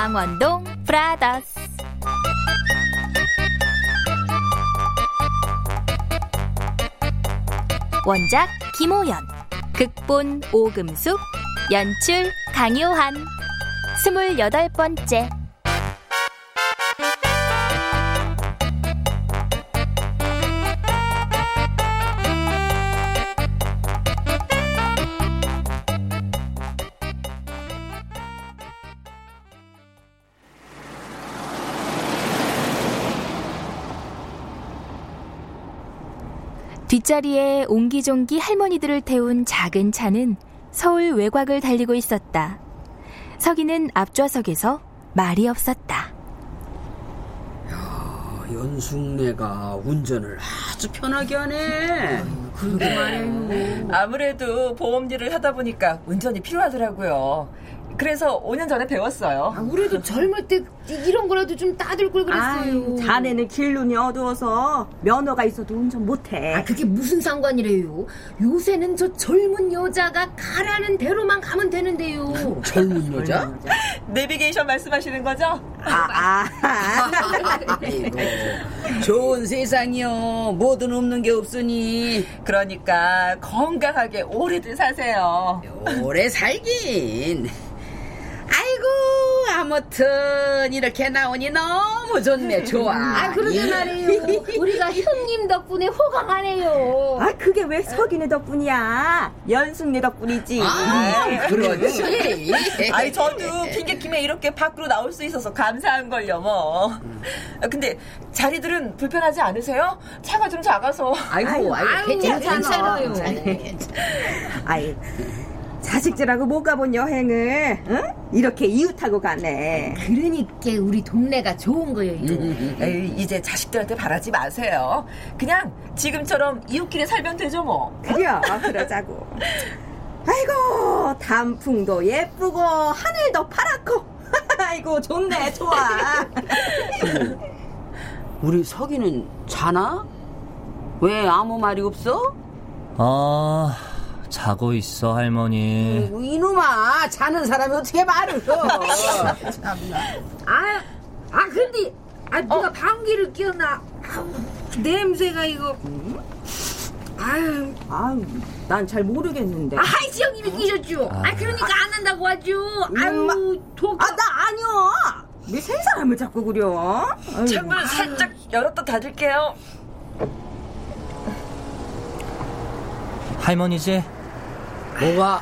망원동 브라더스. 원작 김호연 극본 오금숙 연출 강요한. 스물여덟 번째 뒷자리에 옹기종기 할머니들을 태운 작은 차는 서울 외곽을 달리고 있었다. 서기는 앞좌석에서 말이 없었다. 연숙네가 운전을 아주 편하게 하네. 그러게 말이에요. 아무래도 보험일을 하다 보니까 운전이 필요하더라고요. 그래서 5년 전에 배웠어요. 아, 우리도 젊을 때 이런 거라도 좀 따들 걸 그랬어요. 아유, 자네는 길 눈이 어두워서 면허가 있어도 운전 못해. 아, 그게 무슨 상관이래요? 요새는 저 젊은 여자가 가라는 대로만 가면 되는데요. 젊은 여자? 내비게이션 말씀하시는 거죠? 아, 아. 아이고, 좋은 세상이요. 뭐든 없는 게 없으니. 그러니까 건강하게 오래들 사세요. 오래 살긴. 아이고 아무튼 이렇게 나오니 너무 좋네 좋아. 아 그러게 말이에요. 우리가 형님 덕분에 호강하네요. 아 그게 왜 석이네 덕분이야? 연숙네 덕분이지. 아 그렇지. 아이 저도 핑계 김에 이렇게 밖으로 나올 수 있어서 감사한걸요 뭐. 근데 자리들은 불편하지 않으세요? 차가 좀 작아서. 아이고 아이고, 괜찮아요. 아이 자식들하고 못 가본 여행을 응? 이렇게 이웃하고 가네. 그러니까 우리 동네가 좋은 거예요. 에이, 이제 자식들한테 바라지 마세요. 그냥 지금처럼 이웃끼리 살면 되죠 뭐. 그래요, 그러자고. 아이고 단풍도 예쁘고 하늘도 파랗고. 아이고 좋네, 좋아. 우리 석이는 자나? 왜 아무 말이 없어? 아. 자고 있어 할머니. 음, 이놈아 자는 사람이 어떻게 말을 해? 아, 아 근데 아 누가 어? 방귀를 뀌었나? 냄새가 이거. 아유, 아유, 난 잘 모르겠는데. 아, 하이지 형님이 끼셨죠. 아, 아 그러니까 아, 안 한다고 하죠. 아유, 독. 아, 나 아니요. 왜세 사람을 자꾸 그려? 창문 살짝 열었다 닫을게요. 할머니지? 뭐가?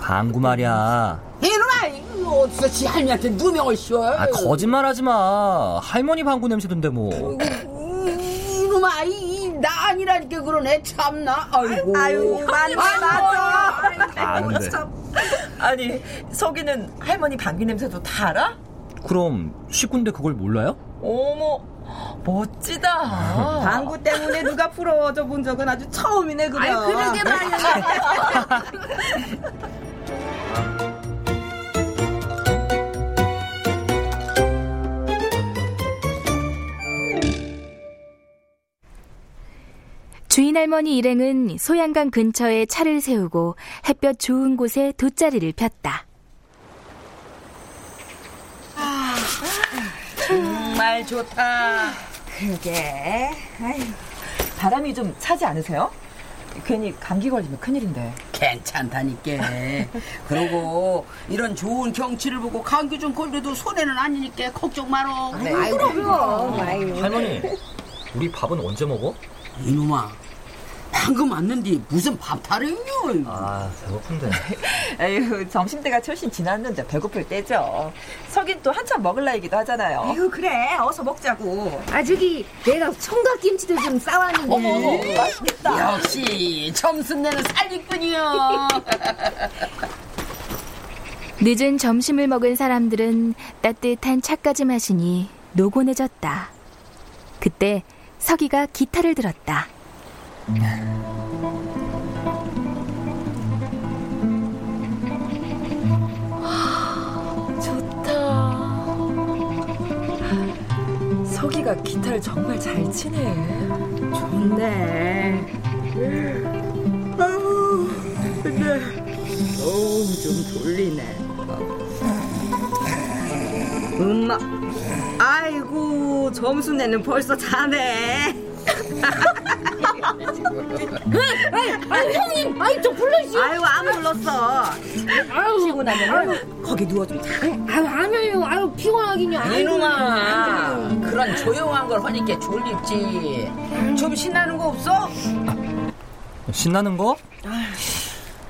방구 말이야. 이놈아, 이거 어디서 지 할머니한테 누명을 씌워? 아, 거짓말하지 마. 할머니 방구 냄새던데 뭐. 이놈아, 이, 나 아니라니까 그러네. 참나. 아이고. 아유, 맞네, 맞아. 아는데. 아니, 석이는 할머니 방귀 냄새도 다 알아? 그럼 식구인데 그걸 몰라요? 어머, 멋지다. 방구 때문에 누가 부러워져 본 적은 아주 처음이네 그래. 아이, 그러게 말이야. 주인 할머니 일행은 소양강 근처에 차를 세우고 햇볕 좋은 곳에 돗자리를 폈다. 정말 좋다. 그게. 아유, 바람이 좀 차지 않으세요? 괜히 감기 걸리면 큰일인데. 괜찮다니까. 그러고 이런 좋은 경치를 보고 감기 좀 걸려도 손해는 아니니까 걱정 마라. 네. 아이고, 그럼. 할머니, 우리 밥은 언제 먹어? 이놈아, 방금 왔는데 무슨 밥 타령이요? 아, 배고픈데. 에휴, 점심때가 훨씬 지났는데 배고플 때죠. 석인 또 한참 먹을 나이기도 하잖아요. 아유 그래 어서 먹자고. 아, 저기, 내가 총각김치도 좀 싸왔는데. 어머, 어머, 맛있겠다. 역시 점순내는 살림꾼이요. 늦은 점심을 먹은 사람들은 따뜻한 차까지 마시니 노곤해졌다. 그때 서기가 기타를 들었다. 좋다. 석이가 기타를 정말 잘 치네. 좋네. 아우 근데 어우 좀 졸리네. 엄마. 아이고 점수 내는 벌써 자네. 아유, 형님! 아유, 좀 불러주세요. 아유 안 불렀어. 아유, 쉬고 나면 거기 누워 좀 자. 아유, 아니에요. 아유, 피곤하긴요. 아유, 이놈아, 그런 조용한 걸 하니까 졸립지. 좀 신나는 거 없어? 신나는 거?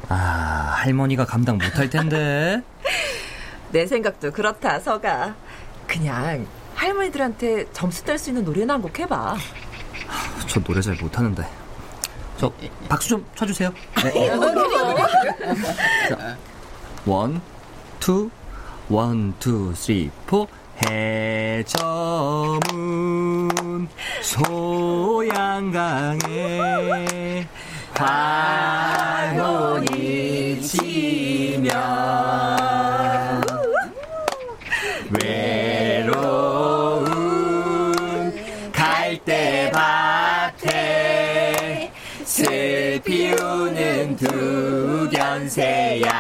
아, 할머니가 감당 못할 텐데. 내 생각도 그렇다, 서가. 그냥 할머니들한테 점수 딸 수 있는 노래나 한 곡 해봐. 저 노래 잘 못하는데. 저 박수 좀 쳐주세요. 네. 자, one, two, one, two, three, four. 해저문 소양강에 치며 외로 두견새야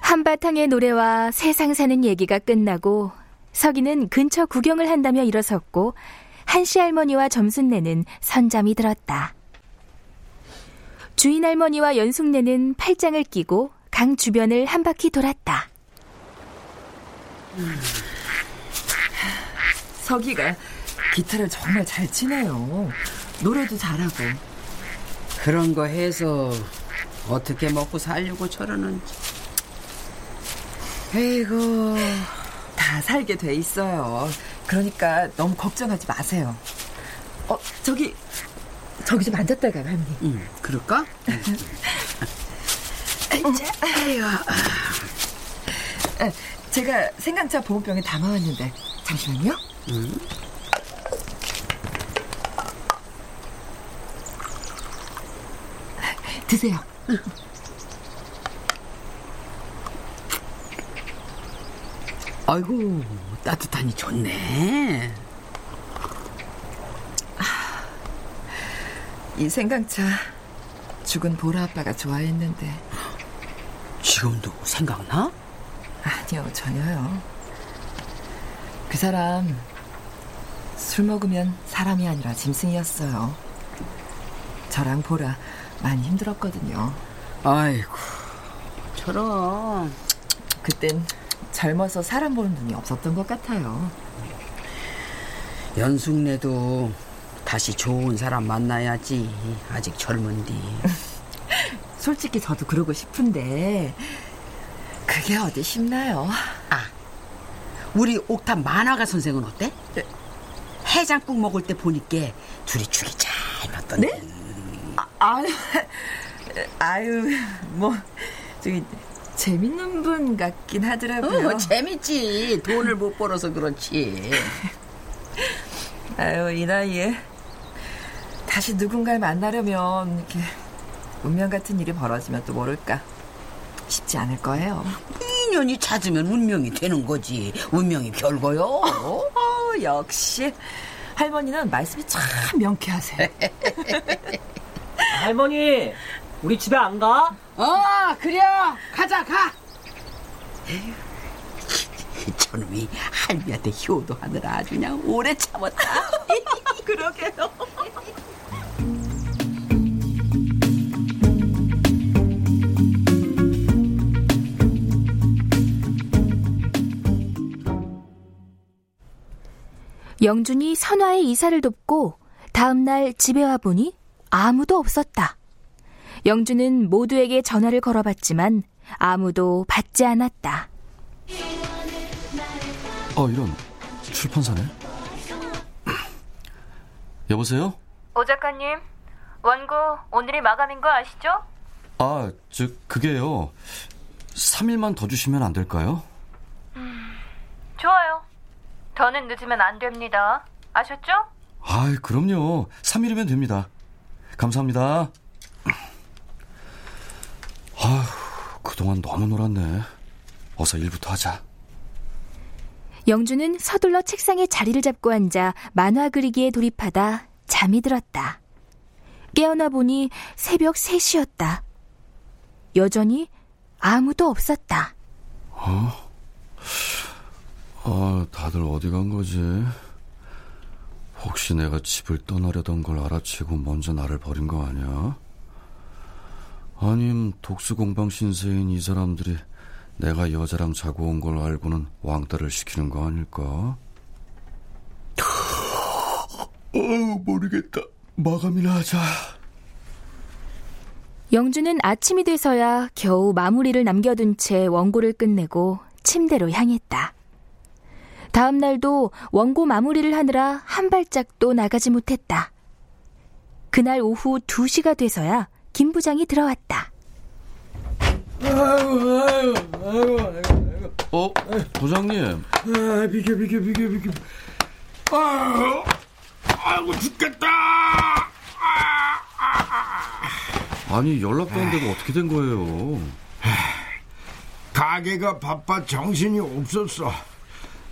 한바탕의 노래와 세상 사는 얘기가 끝나고 서기는 근처 구경을 한다며 일어섰고 한씨 할머니와 점순네는 선잠이 들었다. 주인 할머니와 연숙네는 팔짱을 끼고 강 주변을 한 바퀴 돌았다. 석이가 기타를 정말 잘 치네요. 노래도 잘하고. 그런 거 해서 어떻게 먹고 살려고 저러는지. 에이고, 다 살게 돼 있어요. 그러니까 너무 걱정하지 마세요. 어, 저기, 저기 좀 앉았다 가요, 할머니. 응, 그럴까? 아이고. 아, 제가 생강차 보온병에 담아왔는데, 잠시만요. 드세요. 아이고, 따뜻하니 좋네. 이 생강차 죽은 보라 아빠가 좋아했는데 지금도 생각나? 아니요 전혀요. 그 사람 술 먹으면 사람이 아니라 짐승이었어요. 저랑 보라 많이 힘들었거든요. 아이고, 저런. 그땐 젊어서 사람 보는 눈이 없었던 것 같아요. 연숙네도 다시 좋은 사람 만나야지. 아직 젊은디. 솔직히 저도 그러고 싶은데 그게 어디 쉽나요? 아, 우리 옥탑 만화가 선생은 어때? 해장국 먹을 때 보니까 둘이 죽이 잘 맞던데. 네? 아유, 아유, 뭐 저기 재밌는 분 같긴 하더라고요. 어, 재밌지. 돈을 못 벌어서 그렇지. 아유, 이 나이에 다시 누군가를 만나려면 이렇게 운명 같은 일이 벌어지면 또 모를까. 쉽지 않을 거예요. 인연이 찾으면 운명이 되는 거지. 운명이 별거요. 어, 역시 할머니는 말씀이 참 명쾌하세요. 할머니, 우리 집에 안 가? 어, 그래. 가자, 가. 에휴, 저놈이 할미한테 효도하느라 아주 그냥 오래 참았다. 그러게요. 영준이 선화의 이사를 돕고 다음날 집에 와보니 아무도 없었다. 영준은 모두에게 전화를 걸어봤지만 아무도 받지 않았다. 어, 이런. 출판사네. 여보세요? 오 작가님, 원고 오늘이 마감인 거 아시죠? 아, 저, 그게요. 3일만 더 주시면 안 될까요? 음, 좋아요. 더는 늦으면 안 됩니다. 아셨죠? 아이, 그럼요. 3일이면 됩니다. 감사합니다. 아휴, 그동안 너무 놀았네. 어서 일부터 하자. 영주는 서둘러 책상에 자리를 잡고 앉아 만화 그리기에 돌입하다 잠이 들었다. 깨어나 보니 새벽 3시였다. 여전히 아무도 없었다. 어? 아, 다들 어디 간 거지? 혹시 내가 집을 떠나려던 걸 알아채고 먼저 나를 버린 거 아니야? 아님 독수공방 신세인 이 사람들이 내가 여자랑 자고 온 걸 알고는 왕따를 시키는 거 아닐까? 어, 모르겠다. 마감이나 하자. 영주는 아침이 돼서야 겨우 마무리를 남겨둔 채 원고를 끝내고 침대로 향했다. 다음 날도 원고 마무리를 하느라 한 발짝도 나가지 못했다. 그날 오후 2시가 돼서야 김 부장이 들어왔다. 아이고, 아이고, 아이고, 아이고. 어, 부장님. 아, 비켜, 비켜, 비켜, 비켜. 아이고, 아이고, 죽겠다! 아 니, 연락도 안 되고 어떻게 된 거예요? 가게가 바빠 정신이 없었어.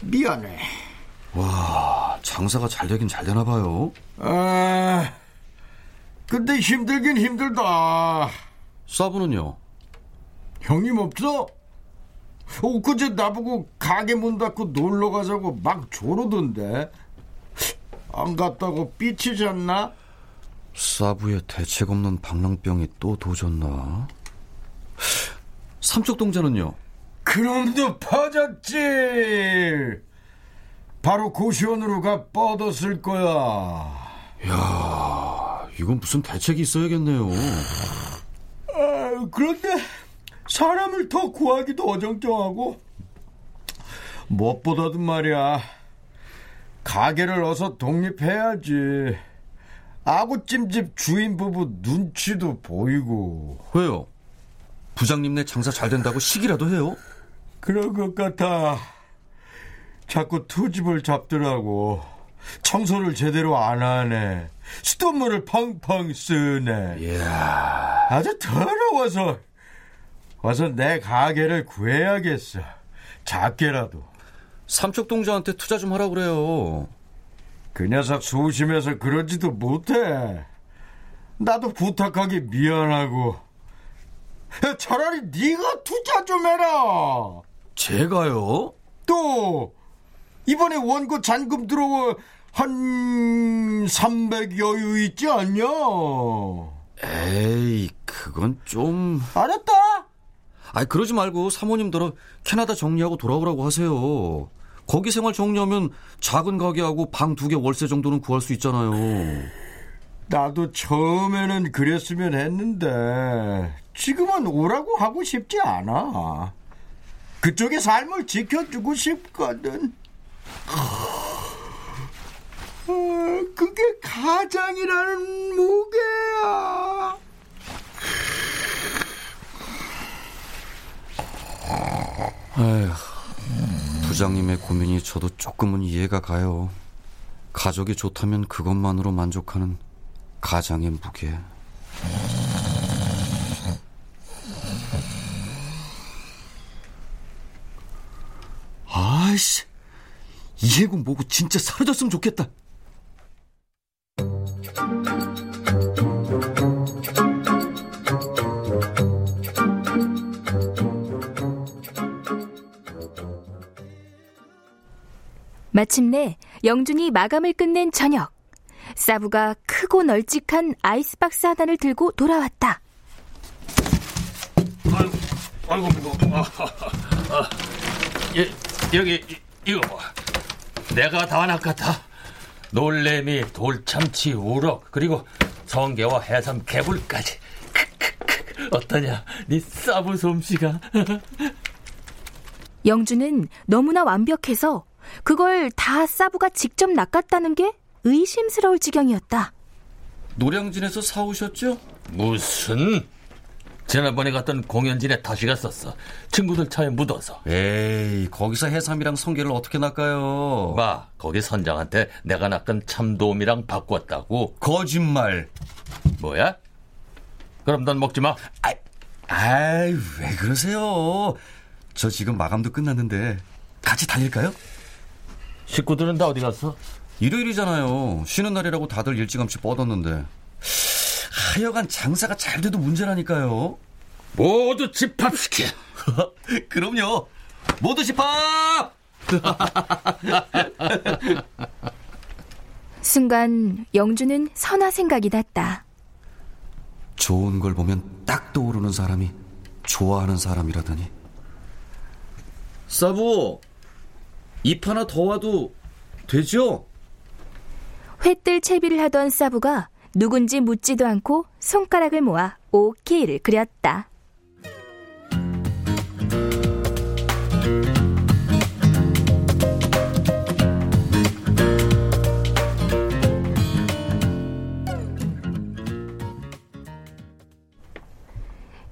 미안해. 와, 장사가 잘 되긴 잘 되나 봐요. 아, 근데 힘들긴 힘들다. 사부는요? 형님 없어? 엊그제 나보고 가게 문 닫고 놀러 가자고 막 조르던데. 안 갔다고 삐치셨나? 사부의 대책 없는 방랑병이 또 도졌나? 삼척 동자는요? 그놈도 퍼졌지. 바로 고시원으로 가 뻗었을 거야. 야, 이건 무슨 대책이 있어야겠네요. 아, 그런데 사람을 더 구하기도 어정쩡하고 무엇보다도 말이야. 가게를 어서 독립해야지. 아구찜집 주인 부부 눈치도 보이고. 왜요? 부장님네 장사 잘 된다고 시기라도 해요? 그런 것 같아. 자꾸 투집을 잡더라고. 청소를 제대로 안 하네. 수돗물을 펑펑 쓰네. 이야. 아주 더러워서. 와서 내 가게를 구해야겠어. 작게라도. 삼척 동자한테 투자 좀 하라 그래요. 그 녀석 소심해서 그러지도 못해. 나도 부탁하기 미안하고. 차라리 네가 투자 좀 해라. 제가요? 또 이번에 원고 잔금 들어와 한 300 여유 있지 않냐? 에이, 그건 좀... 알았다. 아이, 그러지 말고 사모님더러 캐나다 정리하고 돌아오라고 하세요. 거기 생활 정리하면 작은 가게하고 방 두 개 월세 정도는 구할 수 있잖아요. 나도 처음에는 그랬으면 했는데 지금은 오라고 하고 싶지 않아. 그쪽의 삶을 지켜주고 싶거든. 어, 그게 가장이라는 무게야. 아휴, 부장님의 고민이 저도 조금은 이해가 가요. 가족이 좋다면 그것만으로 만족하는 가장의 무게. 아이씨, 이해군 뭐고 진짜 사라졌으면 좋겠다. 마침내 영준이 마감을 끝낸 저녁. 사부가 크고 널찍한 아이스박스 하나를 들고 돌아왔다. 아이고, 이거. 아, 아, 아. 예, 여기, 이- 이거 봐. 내가 다 낚았다. 놀래미, 돌참치, 우럭, 그리고 성게와 해삼, 개불까지. 크크크. 어떠냐? 네 사부 솜씨가. 영준은 너무나 완벽해서 그걸 다 사부가 직접 낚았다는 게 의심스러울 지경이었다. 노량진에서 사오셨죠? 무슨? 지난번에 갔던 공연진에 다시 갔었어. 친구들 차에 묻어서. 에이, 거기서 해삼이랑 성게를 어떻게 낚아요? 봐, 거기 선장한테 내가 낚은 참돔이랑 바꿨다고. 거짓말. 뭐야? 그럼 넌 먹지 마. 아이, 왜 그러세요? 저 지금 마감도 끝났는데 같이 달릴까요? 식구들은 다 어디 갔어? 일요일이잖아요. 쉬는 날이라고 다들 일찌감치 뻗었는데. 하여간 장사가 잘 돼도 문제라니까요. 모두 집합시켜. 그럼요. 모두 집합! 순간 영준은 선화 생각이 났다. 좋은 걸 보면 딱 떠오르는 사람이 좋아하는 사람이라더니. 사부, 입 하나 더 와도 되죠? 회뜰 채비를 하던 사부가 누군지 묻지도 않고 손가락을 모아 오케이를 그렸다.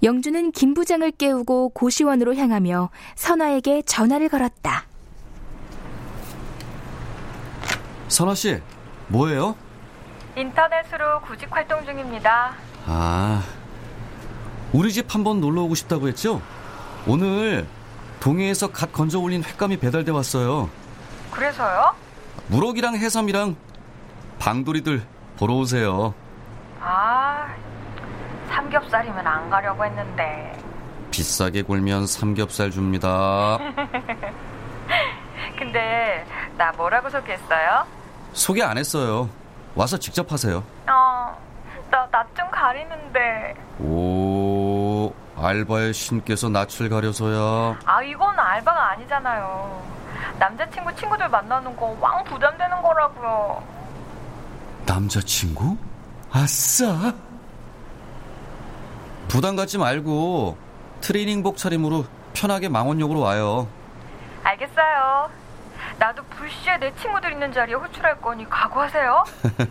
영주는 김 부장을 깨우고 고시원으로 향하며 선화에게 전화를 걸었다. 선아 씨, 뭐예요? 인터넷으로 구직 활동 중입니다. 아, 우리 집 한번 놀러 오고 싶다고 했죠? 오늘 동해에서 갓 건져 올린 횟감이 배달돼 왔어요. 그래서요? 무럭이랑 해삼이랑 방돌이들 보러 오세요. 아, 삼겹살이면 안 가려고 했는데. 비싸게 굴면 삼겹살 줍니다. 근데 나 뭐라고 소개했어요? 소개 안 했어요. 와서 직접 하세요. 어, 나 낯 좀 가리는데. 오, 알바의 신께서 낯을 가려서야. 아, 이건 알바가 아니잖아요. 남자친구 친구들 만나는 거 왕 부담되는 거라고요. 남자친구? 아싸! 부담 갖지 말고 트레이닝복 차림으로 편하게 망원역으로 와요. 알겠어요. 나도 불시에 내 친구들 있는 자리에 호출할 거니 각오하세요.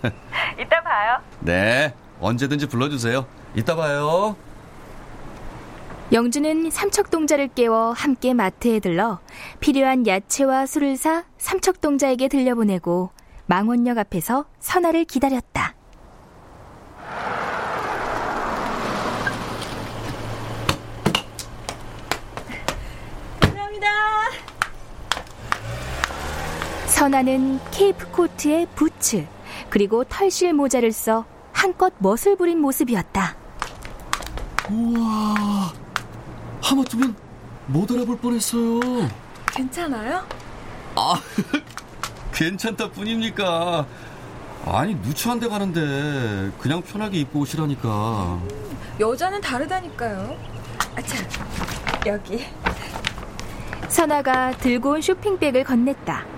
이따 봐요. 네, 언제든지 불러주세요. 이따 봐요. 영주는 삼척동자를 깨워 함께 마트에 들러 필요한 야채와 술을 사 삼척동자에게 들려보내고 망원역 앞에서 선화를 기다렸다. 선화는 케이프 코트에 부츠 그리고 털실 모자를 써 한껏 멋을 부린 모습이었다. 우와, 하마터면 못 알아볼 뻔했어요. 괜찮아요? 아, 괜찮다 뿐입니까? 아니, 누추한 데 가는데 그냥 편하게 입고 오시라니까. 여자는 다르다니까요. 아차, 여기. 선아가 들고 온 쇼핑백을 건넸다.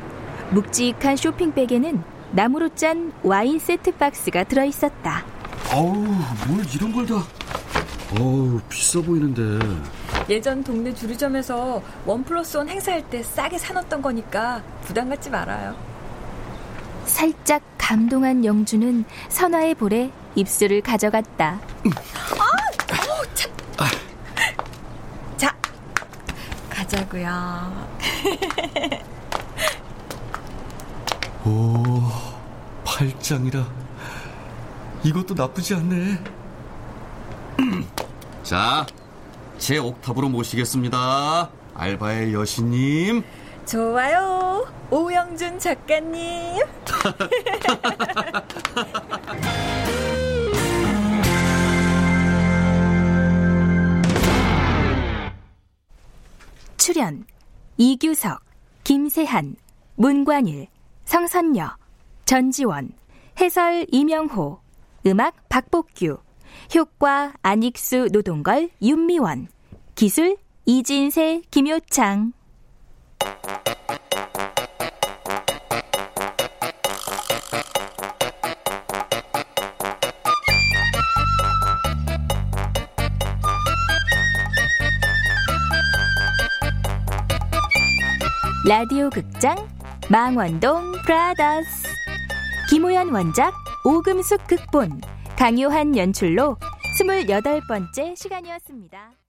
묵직한 쇼핑백에는 나무로 짠 와인 세트 박스가 들어 있었다. 어우, 뭘 이런 걸 다. 어우, 비싸 보이는데. 예전 동네 주류점에서 원 플러스 원 행사할 때 싸게 사놓던 거니까 부담 갖지 말아요. 살짝 감동한 영주는 선아의 볼에 입술을 가져갔다. 아, 어, 참. 자, 가자. 보자고요. 오, 팔짱이라. 이것도 나쁘지 않네. 자, 제 옥탑으로 모시겠습니다. 알바의 여신님. 좋아요. 오영준 작가님. 출연 이규석, 김세한, 문관일, 성선녀, 전지원, 해설 이명호, 음악 박복규, 효과 안익수 노동걸 윤미원, 기술 이진세 김효창. 라디오 극장 망원동 브라더스 김호연 원작 오금숙 극본 강요한 연출로 28번째 시간이었습니다.